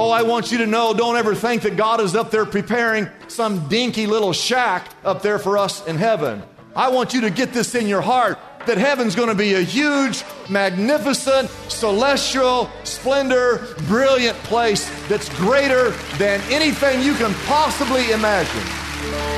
Oh, I want you to know don't ever think that God is up there preparing some dinky little shack up there for us in heaven. I want you to get this in your heart that heaven's going to be a huge, magnificent, celestial, splendor, brilliant place that's greater than anything you can possibly imagine.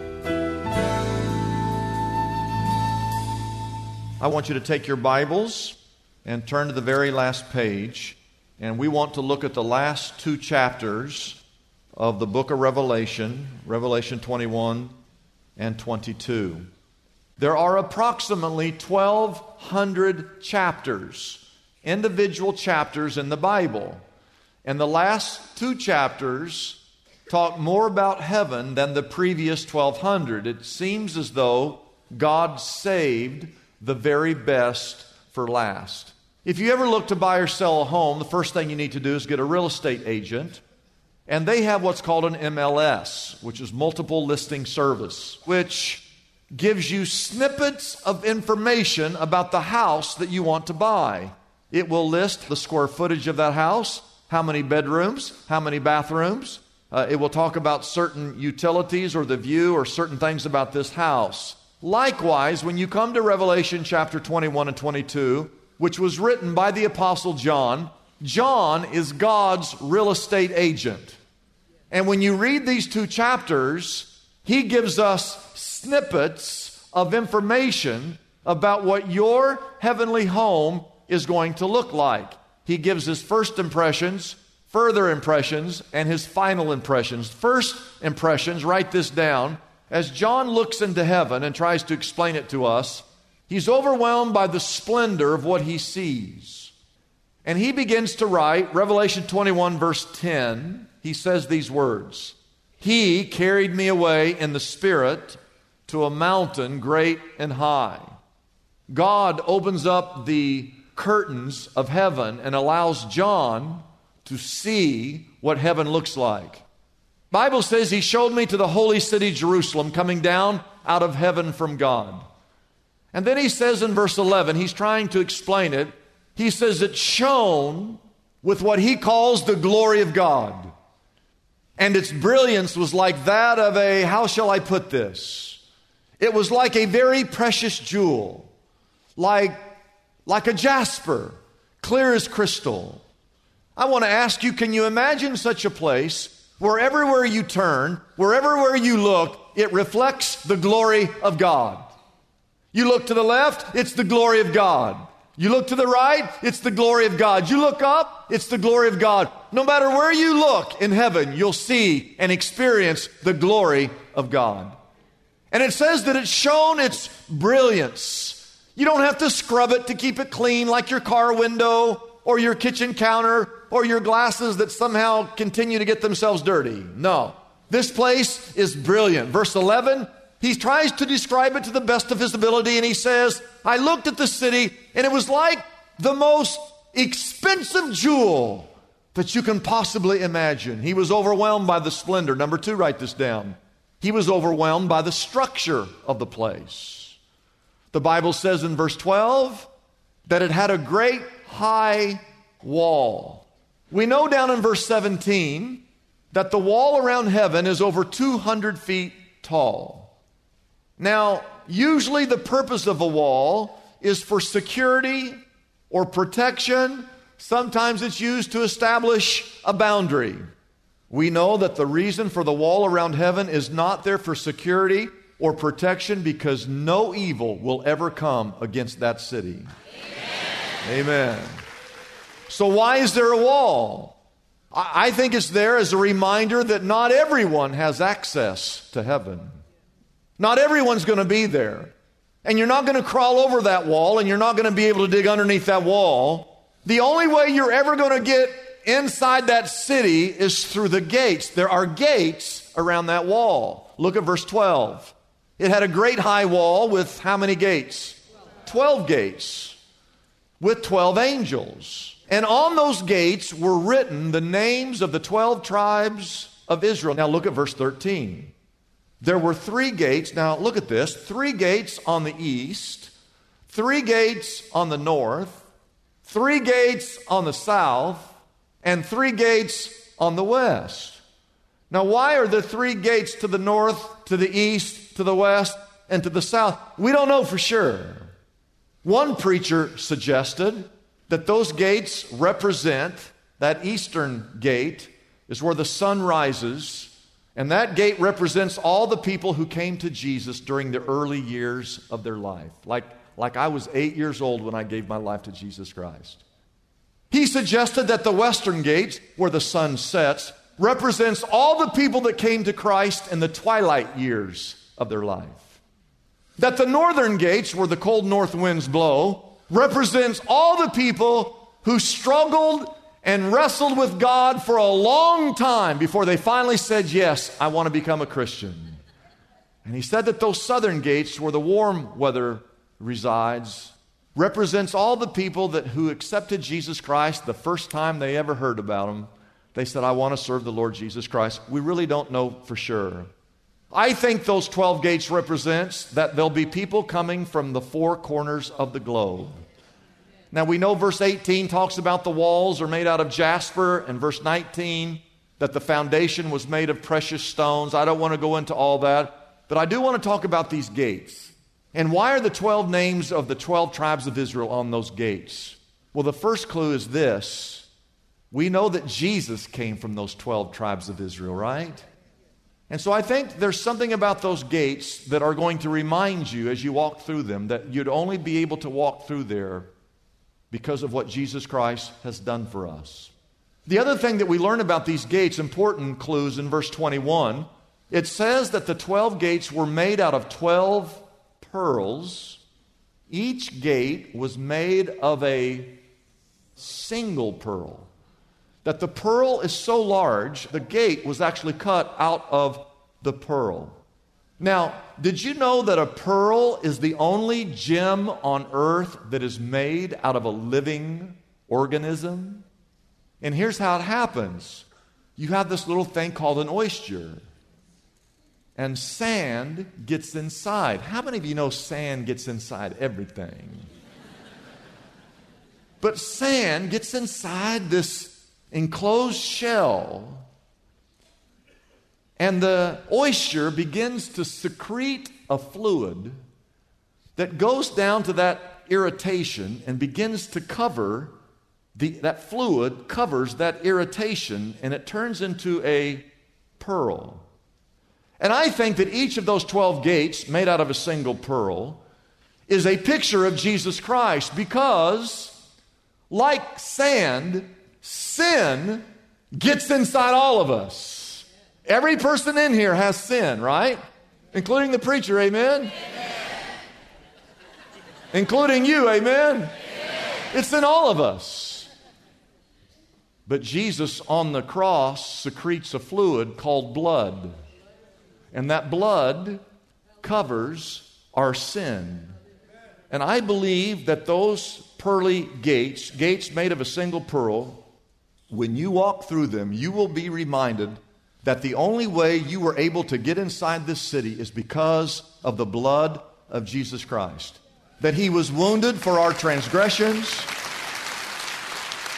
I want you to take your Bibles and turn to the very last page. And we want to look at the last two chapters of the book of Revelation, Revelation 21 and 22. There are approximately 1,200 chapters, individual chapters in the Bible. And the last two chapters talk more about heaven than the previous 1,200. It seems as though God saved the very best for last. If you ever look to buy or sell a home, the first thing you need to do is get a real estate agent. And they have what's called an MLS, which is multiple listing service, which gives you snippets of information about the house that you want to buy. It will list the square footage of that house, how many bedrooms, how many bathrooms. Uh, it will talk about certain utilities or the view or certain things about this house. Likewise, when you come to Revelation chapter 21 and 22, which was written by the Apostle John, John is God's real estate agent. And when you read these two chapters, he gives us snippets of information about what your heavenly home is going to look like. He gives his first impressions, further impressions, and his final impressions. First impressions, write this down as John looks into heaven and tries to explain it to us, he's overwhelmed by the splendor of what he sees. And he begins to write, Revelation 21, verse 10, he says these words He carried me away in the Spirit to a mountain great and high. God opens up the curtains of heaven and allows John to see what heaven looks like. Bible says he showed me to the holy city Jerusalem coming down out of heaven from God. And then he says in verse 11, he's trying to explain it. He says it shone with what he calls the glory of God. And its brilliance was like that of a, how shall I put this? It was like a very precious jewel, like, like a jasper, clear as crystal. I want to ask you, can you imagine such a place where you turn, wherever where you look, it reflects the glory of God. You look to the left, it's the glory of God. You look to the right, it's the glory of God. You look up, it's the glory of God. No matter where you look in heaven, you'll see and experience the glory of God. And it says that it's shown its brilliance. You don't have to scrub it to keep it clean like your car window or your kitchen counter or your glasses that somehow continue to get themselves dirty. No. This place is brilliant. Verse 11, he tries to describe it to the best of his ability, and he says, I looked at the city, and it was like the most expensive jewel that you can possibly imagine. He was overwhelmed by the splendor. Number two, write this down. He was overwhelmed by the structure of the place. The Bible says in verse 12 that it had a great high wall. We know down in verse 17 that the wall around heaven is over 200 feet tall. Now, usually the purpose of a wall is for security or protection. Sometimes it's used to establish a boundary. We know that the reason for the wall around heaven is not there for security or protection because no evil will ever come against that city. Amen. Amen. So, why is there a wall? I think it's there as a reminder that not everyone has access to heaven. Not everyone's going to be there. And you're not going to crawl over that wall and you're not going to be able to dig underneath that wall. The only way you're ever going to get inside that city is through the gates. There are gates around that wall. Look at verse 12. It had a great high wall with how many gates? 12 gates with 12 angels. And on those gates were written the names of the 12 tribes of Israel. Now look at verse 13. There were three gates. Now look at this three gates on the east, three gates on the north, three gates on the south, and three gates on the west. Now, why are there three gates to the north, to the east, to the west, and to the south? We don't know for sure. One preacher suggested that those gates represent that eastern gate is where the sun rises, and that gate represents all the people who came to Jesus during the early years of their life. Like, like I was eight years old when I gave my life to Jesus Christ. He suggested that the western gate, where the sun sets, represents all the people that came to Christ in the twilight years of their life. That the northern gates, where the cold north winds blow, represents all the people who struggled and wrestled with God for a long time before they finally said, Yes, I want to become a Christian. And he said that those southern gates, where the warm weather resides, represents all the people that who accepted Jesus Christ the first time they ever heard about him. They said, I want to serve the Lord Jesus Christ. We really don't know for sure. I think those 12 gates represents that there'll be people coming from the four corners of the globe. Now we know verse 18 talks about the walls are made out of jasper and verse 19 that the foundation was made of precious stones. I don't want to go into all that, but I do want to talk about these gates. And why are the 12 names of the 12 tribes of Israel on those gates? Well, the first clue is this we know that Jesus came from those 12 tribes of Israel, right? And so I think there's something about those gates that are going to remind you as you walk through them that you'd only be able to walk through there because of what Jesus Christ has done for us. The other thing that we learn about these gates, important clues in verse 21, it says that the 12 gates were made out of 12 pearls. Each gate was made of a single pearl. That the pearl is so large, the gate was actually cut out of the pearl. Now, did you know that a pearl is the only gem on earth that is made out of a living organism? And here's how it happens you have this little thing called an oyster and sand gets inside. How many of you know sand gets inside everything? but sand gets inside this enclosed shell, and the oyster begins to secrete a fluid that goes down to that irritation and begins to cover the, that fluid covers that irritation and it turns into a pearl. And I think that each of those 12 gates, made out of a single pearl, is a picture of Jesus Christ because, like sand, sin gets inside all of us. Every person in here has sin, right? Including the preacher, amen? amen. Including you, amen? amen? It's in all of us. But Jesus on the cross secretes a fluid called blood. And that blood covers our sin. And I believe that those pearly gates, gates made of a single pearl, when you walk through them, you will be reminded that the only way you were able to get inside this city is because of the blood of Jesus Christ. That he was wounded for our transgressions,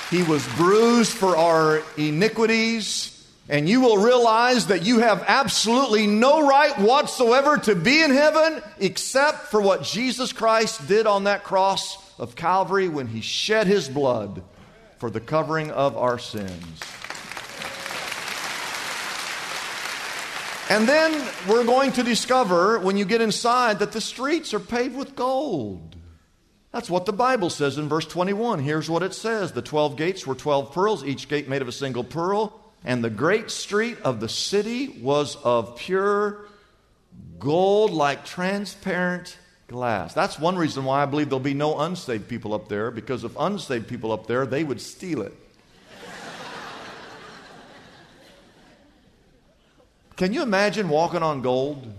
he was bruised for our iniquities, And you will realize that you have absolutely no right whatsoever to be in heaven except for what Jesus Christ did on that cross of Calvary when he shed his blood for the covering of our sins. And then we're going to discover when you get inside that the streets are paved with gold. That's what the Bible says in verse 21. Here's what it says The 12 gates were 12 pearls, each gate made of a single pearl. And the great street of the city was of pure gold, like transparent glass. That's one reason why I believe there'll be no unsaved people up there, because if unsaved people up there, they would steal it. Can you imagine walking on gold?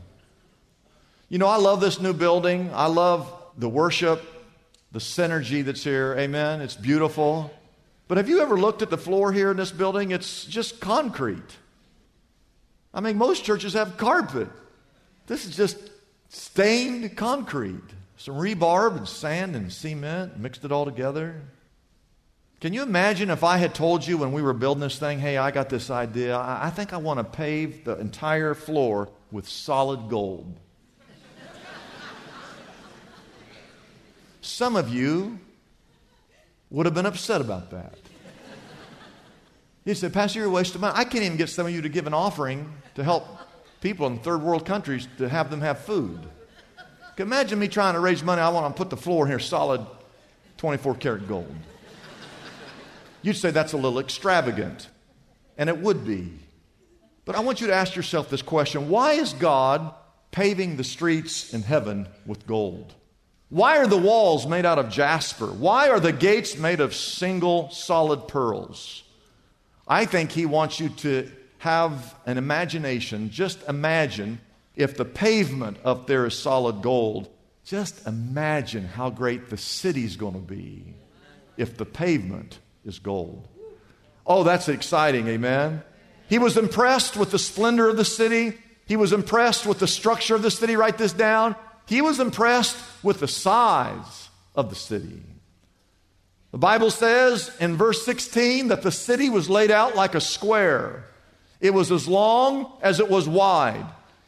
You know, I love this new building. I love the worship, the synergy that's here. Amen. It's beautiful. But have you ever looked at the floor here in this building? It's just concrete. I mean, most churches have carpet. This is just stained concrete. Some rebarb and sand and cement, mixed it all together. Can you imagine if I had told you when we were building this thing, hey, I got this idea. I think I want to pave the entire floor with solid gold. Some of you would have been upset about that. You said, Pastor, you're a waste of money. I can't even get some of you to give an offering to help people in third world countries to have them have food. Imagine me trying to raise money. I want to put the floor here solid 24 karat gold. You'd say that's a little extravagant, and it would be. But I want you to ask yourself this question Why is God paving the streets in heaven with gold? Why are the walls made out of jasper? Why are the gates made of single solid pearls? I think He wants you to have an imagination. Just imagine if the pavement up there is solid gold. Just imagine how great the city's going to be if the pavement is gold. Oh, that's exciting, amen. He was impressed with the splendor of the city. He was impressed with the structure of the city. Write this down. He was impressed with the size of the city. The Bible says in verse 16 that the city was laid out like a square. It was as long as it was wide.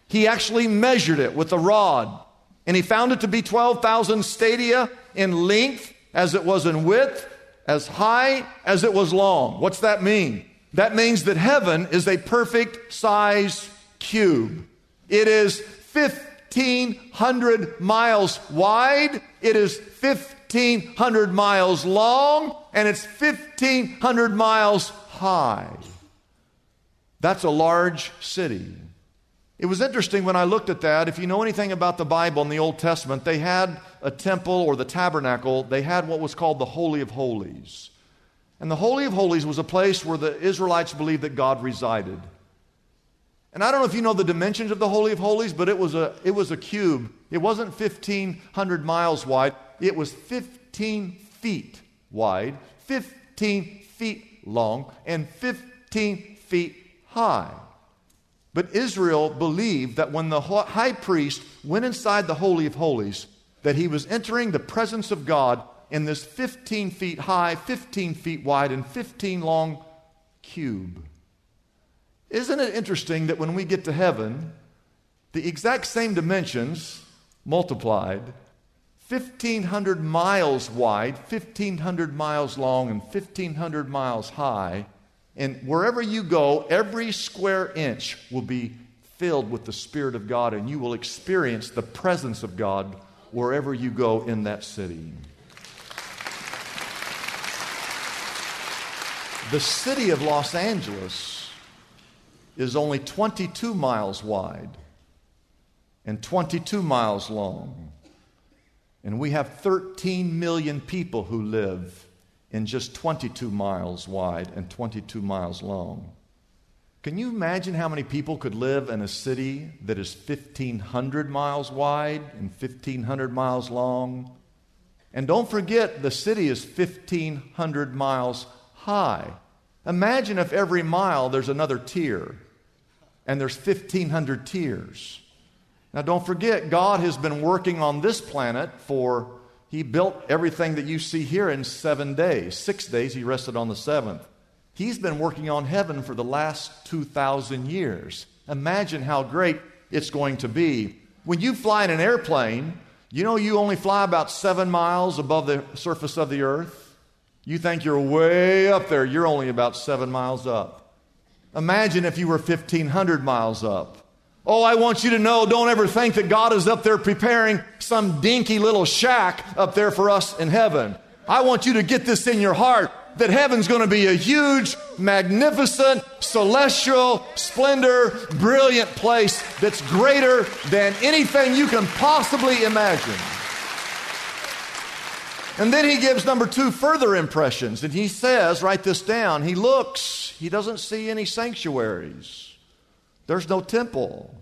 He actually measured it with a rod, and he found it to be 12,000 stadia in length as it was in width as high as it was long. What's that mean? That means that heaven is a perfect size cube. It is 1,500 miles wide, it is 1,500 miles long, and it's 1,500 miles high. That's a large city. It was interesting when I looked at that. If you know anything about the Bible in the Old Testament, they had a temple or the tabernacle, they had what was called the Holy of Holies. And the Holy of Holies was a place where the Israelites believed that God resided. And I don't know if you know the dimensions of the Holy of Holies, but it was a, it was a cube. It wasn't 1,500 miles wide, it was 15 feet wide, 15 feet long, and 15 feet high. But Israel believed that when the high priest went inside the Holy of Holies, that he was entering the presence of God in this 15 feet high, 15 feet wide, and 15 long cube. Isn't it interesting that when we get to heaven, the exact same dimensions multiplied, 1,500 miles wide, 1,500 miles long, and 1,500 miles high, and wherever you go, every square inch will be filled with the Spirit of God, and you will experience the presence of God wherever you go in that city. The city of Los Angeles is only 22 miles wide and 22 miles long. And we have 13 million people who live in just 22 miles wide and 22 miles long. Can you imagine how many people could live in a city that is 1,500 miles wide and 1,500 miles long? And don't forget, the city is 1,500 miles high. Imagine if every mile there's another tier and there's 1,500 tiers. Now, don't forget, God has been working on this planet for he built everything that you see here in seven days. Six days, he rested on the seventh. He's been working on heaven for the last 2,000 years. Imagine how great it's going to be. When you fly in an airplane, you know you only fly about seven miles above the surface of the earth. You think you're way up there, you're only about seven miles up. Imagine if you were 1,500 miles up. Oh, I want you to know, don't ever think that God is up there preparing some dinky little shack up there for us in heaven. I want you to get this in your heart that heaven's going to be a huge, magnificent, celestial, splendor, brilliant place that's greater than anything you can possibly imagine. And then he gives number two further impressions. And he says, write this down. He looks, he doesn't see any sanctuaries, there's no temple.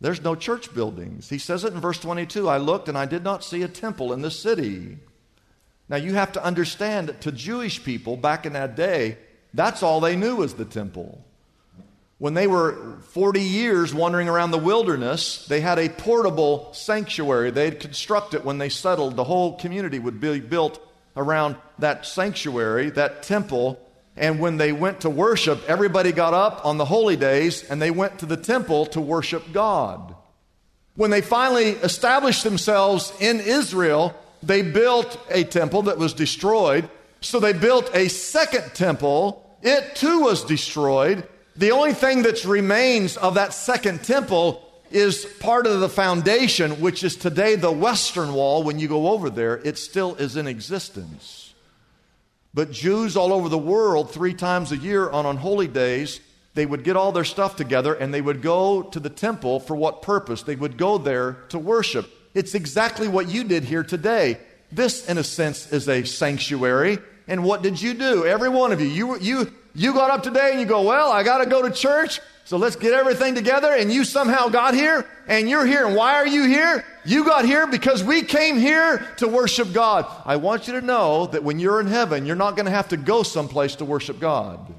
There's no church buildings. He says it in verse 22 I looked and I did not see a temple in the city. Now you have to understand that to Jewish people back in that day, that's all they knew was the temple. When they were 40 years wandering around the wilderness, they had a portable sanctuary. They'd construct it when they settled. The whole community would be built around that sanctuary, that temple. And when they went to worship, everybody got up on the holy days and they went to the temple to worship God. When they finally established themselves in Israel, they built a temple that was destroyed. So they built a second temple. It too was destroyed. The only thing that remains of that second temple is part of the foundation, which is today the western wall. When you go over there, it still is in existence. But Jews all over the world, three times a year on unholy days, they would get all their stuff together and they would go to the temple for what purpose? They would go there to worship. It's exactly what you did here today. This, in a sense, is a sanctuary. And what did you do? Every one of you. You, you, you got up today and you go, Well, I got to go to church. So let's get everything together. And you somehow got here and you're here. And why are you here? You got here because we came here to worship God. I want you to know that when you're in heaven, you're not going to have to go someplace to worship God.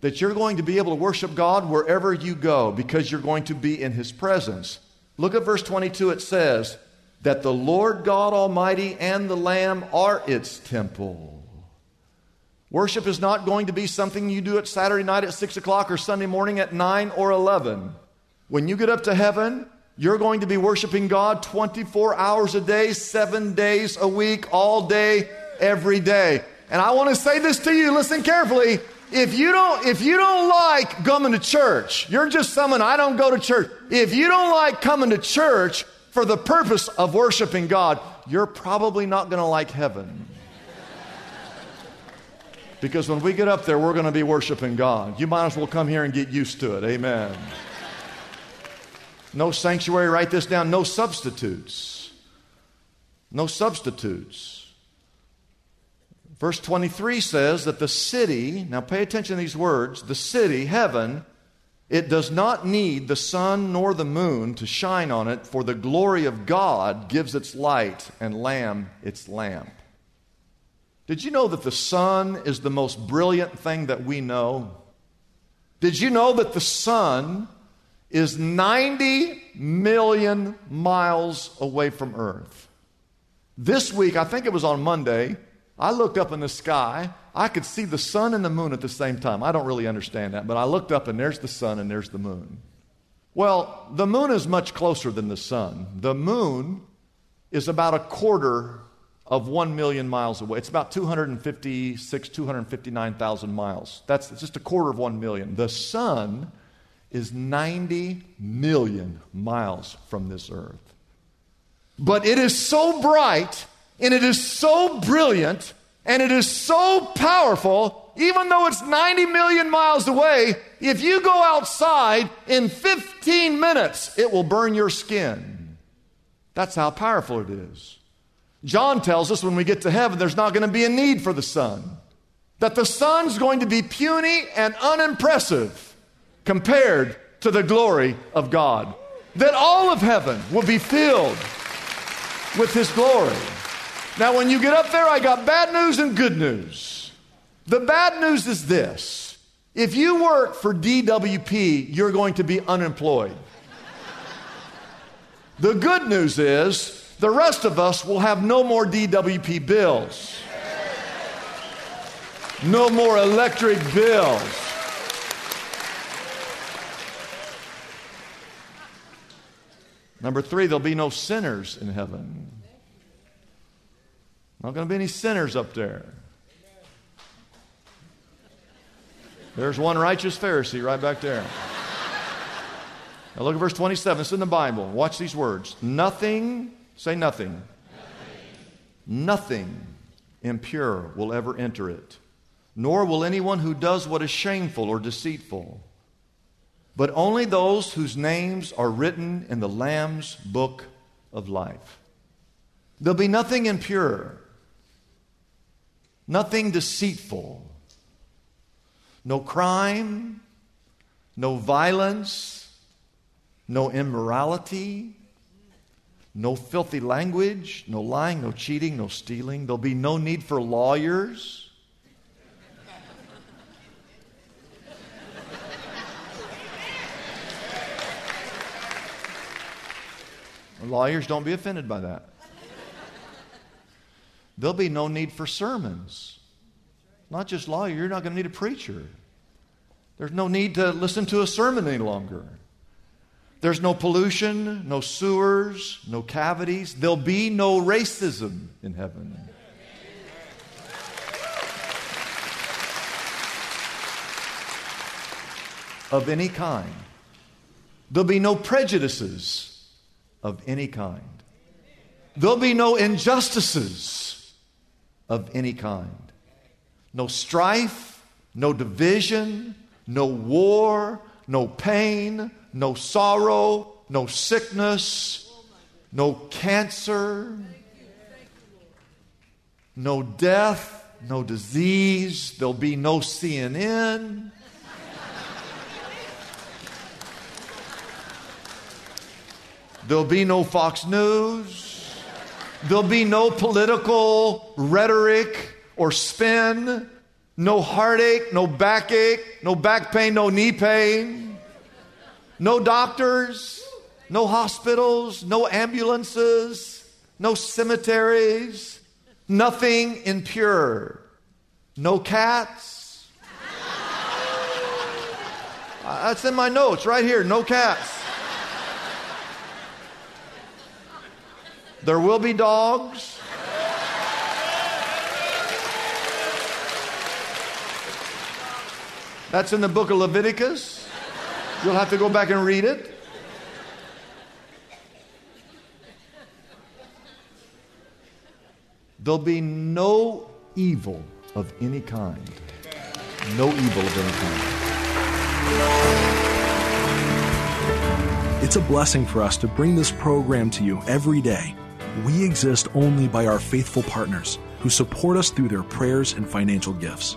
That you're going to be able to worship God wherever you go because you're going to be in His presence. Look at verse 22. It says that the Lord God Almighty and the Lamb are its temple. Worship is not going to be something you do at Saturday night at 6 o'clock or Sunday morning at 9 or 11. When you get up to heaven, you're going to be worshiping God 24 hours a day, seven days a week, all day, every day. And I want to say this to you, listen carefully. If you don't, if you don't like coming to church, you're just someone, I don't go to church. If you don't like coming to church for the purpose of worshiping God, you're probably not going to like heaven. Because when we get up there, we're going to be worshiping God. You might as well come here and get used to it. Amen. No sanctuary, write this down. No substitutes. No substitutes. Verse 23 says that the city, now pay attention to these words, the city, heaven, it does not need the sun nor the moon to shine on it, for the glory of God gives its light, and Lamb its lamp. Did you know that the sun is the most brilliant thing that we know? Did you know that the sun is 90 million miles away from Earth? This week, I think it was on Monday, I looked up in the sky. I could see the sun and the moon at the same time. I don't really understand that, but I looked up and there's the sun and there's the moon. Well, the moon is much closer than the sun. The moon is about a quarter of 1 million miles away. It's about 256, 259,000 miles. That's just a quarter of 1 million. The sun is 90 million miles from this earth. But it is so bright and it is so brilliant and it is so powerful, even though it's 90 million miles away, if you go outside in 15 minutes, it will burn your skin. That's how powerful it is. John tells us when we get to heaven, there's not going to be a need for the sun. That the sun's going to be puny and unimpressive compared to the glory of God. That all of heaven will be filled with His glory. Now, when you get up there, I got bad news and good news. The bad news is this if you work for DWP, you're going to be unemployed. the good news is the rest of us will have no more DWP bills. No more electric bills. Number three, there'll be no sinners in heaven. Not going to be any sinners up there. There's one righteous Pharisee right back there. Now look at verse 27. It's in the Bible. Watch these words. Nothing, say nothing. Nothing, nothing impure will ever enter it, nor will anyone who does what is shameful or deceitful but only those whose names are written in the Lamb's book of life. There'll be nothing impure, nothing deceitful, no crime, no violence, no immorality, no filthy language, no lying, no cheating, no stealing. There'll be no need for lawyers Lawyers, don't be offended by that. There'll be no need for sermons. Not just lawyer, you're not going to need a preacher. There's no need to listen to a sermon any longer. There's no pollution, no sewers, no cavities. There'll be no racism in heaven. Of any kind. There'll be no prejudices of any kind. There'll be no injustices of any kind. No strife, no division, no war, no pain, no sorrow, no sickness, no cancer, no death, no disease. There'll be no CNN. There'll be no Fox News. There'll be no political rhetoric or spin. No heartache, no backache, no back pain, no knee pain. No doctors, no hospitals, no ambulances, no cemeteries, nothing impure. No cats. Uh, that's in my notes right here. No cats. There will be dogs. That's in the book of Leviticus. You'll have to go back and read it. There'll be no evil of any kind. No evil of any kind. It's a blessing for us to bring this program to you every day. We exist only by our faithful partners who support us through their prayers and financial gifts.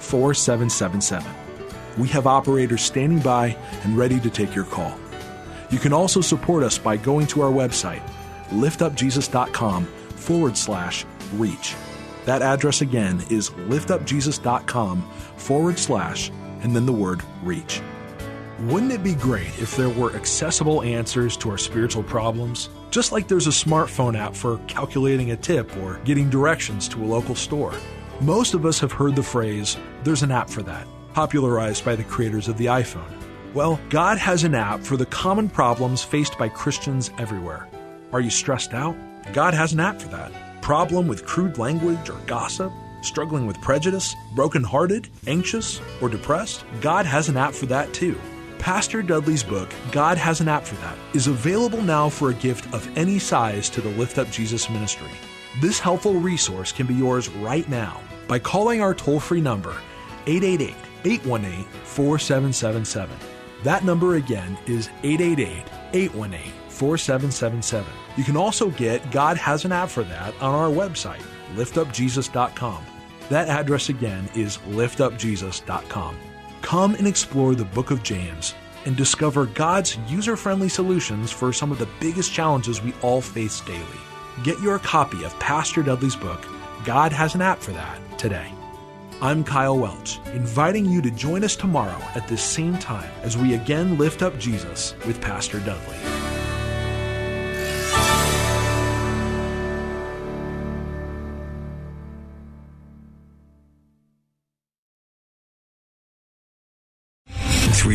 4777. We have operators standing by and ready to take your call. You can also support us by going to our website, liftupjesus.com forward slash reach. That address again is liftupjesus.com forward slash and then the word reach. Wouldn't it be great if there were accessible answers to our spiritual problems? Just like there's a smartphone app for calculating a tip or getting directions to a local store. Most of us have heard the phrase, there's an app for that, popularized by the creators of the iPhone. Well, God has an app for the common problems faced by Christians everywhere. Are you stressed out? God has an app for that. Problem with crude language or gossip? Struggling with prejudice? Brokenhearted? Anxious? Or depressed? God has an app for that too. Pastor Dudley's book, God Has an App for That, is available now for a gift of any size to the Lift Up Jesus ministry. This helpful resource can be yours right now by calling our toll free number, 888 818 4777. That number again is 888 818 4777. You can also get God Has an App for That on our website, liftupjesus.com. That address again is liftupjesus.com. Come and explore the book of James and discover God's user friendly solutions for some of the biggest challenges we all face daily. Get your copy of Pastor Dudley's book, God Has an App for That, today. I'm Kyle Welch, inviting you to join us tomorrow at this same time as we again lift up Jesus with Pastor Dudley.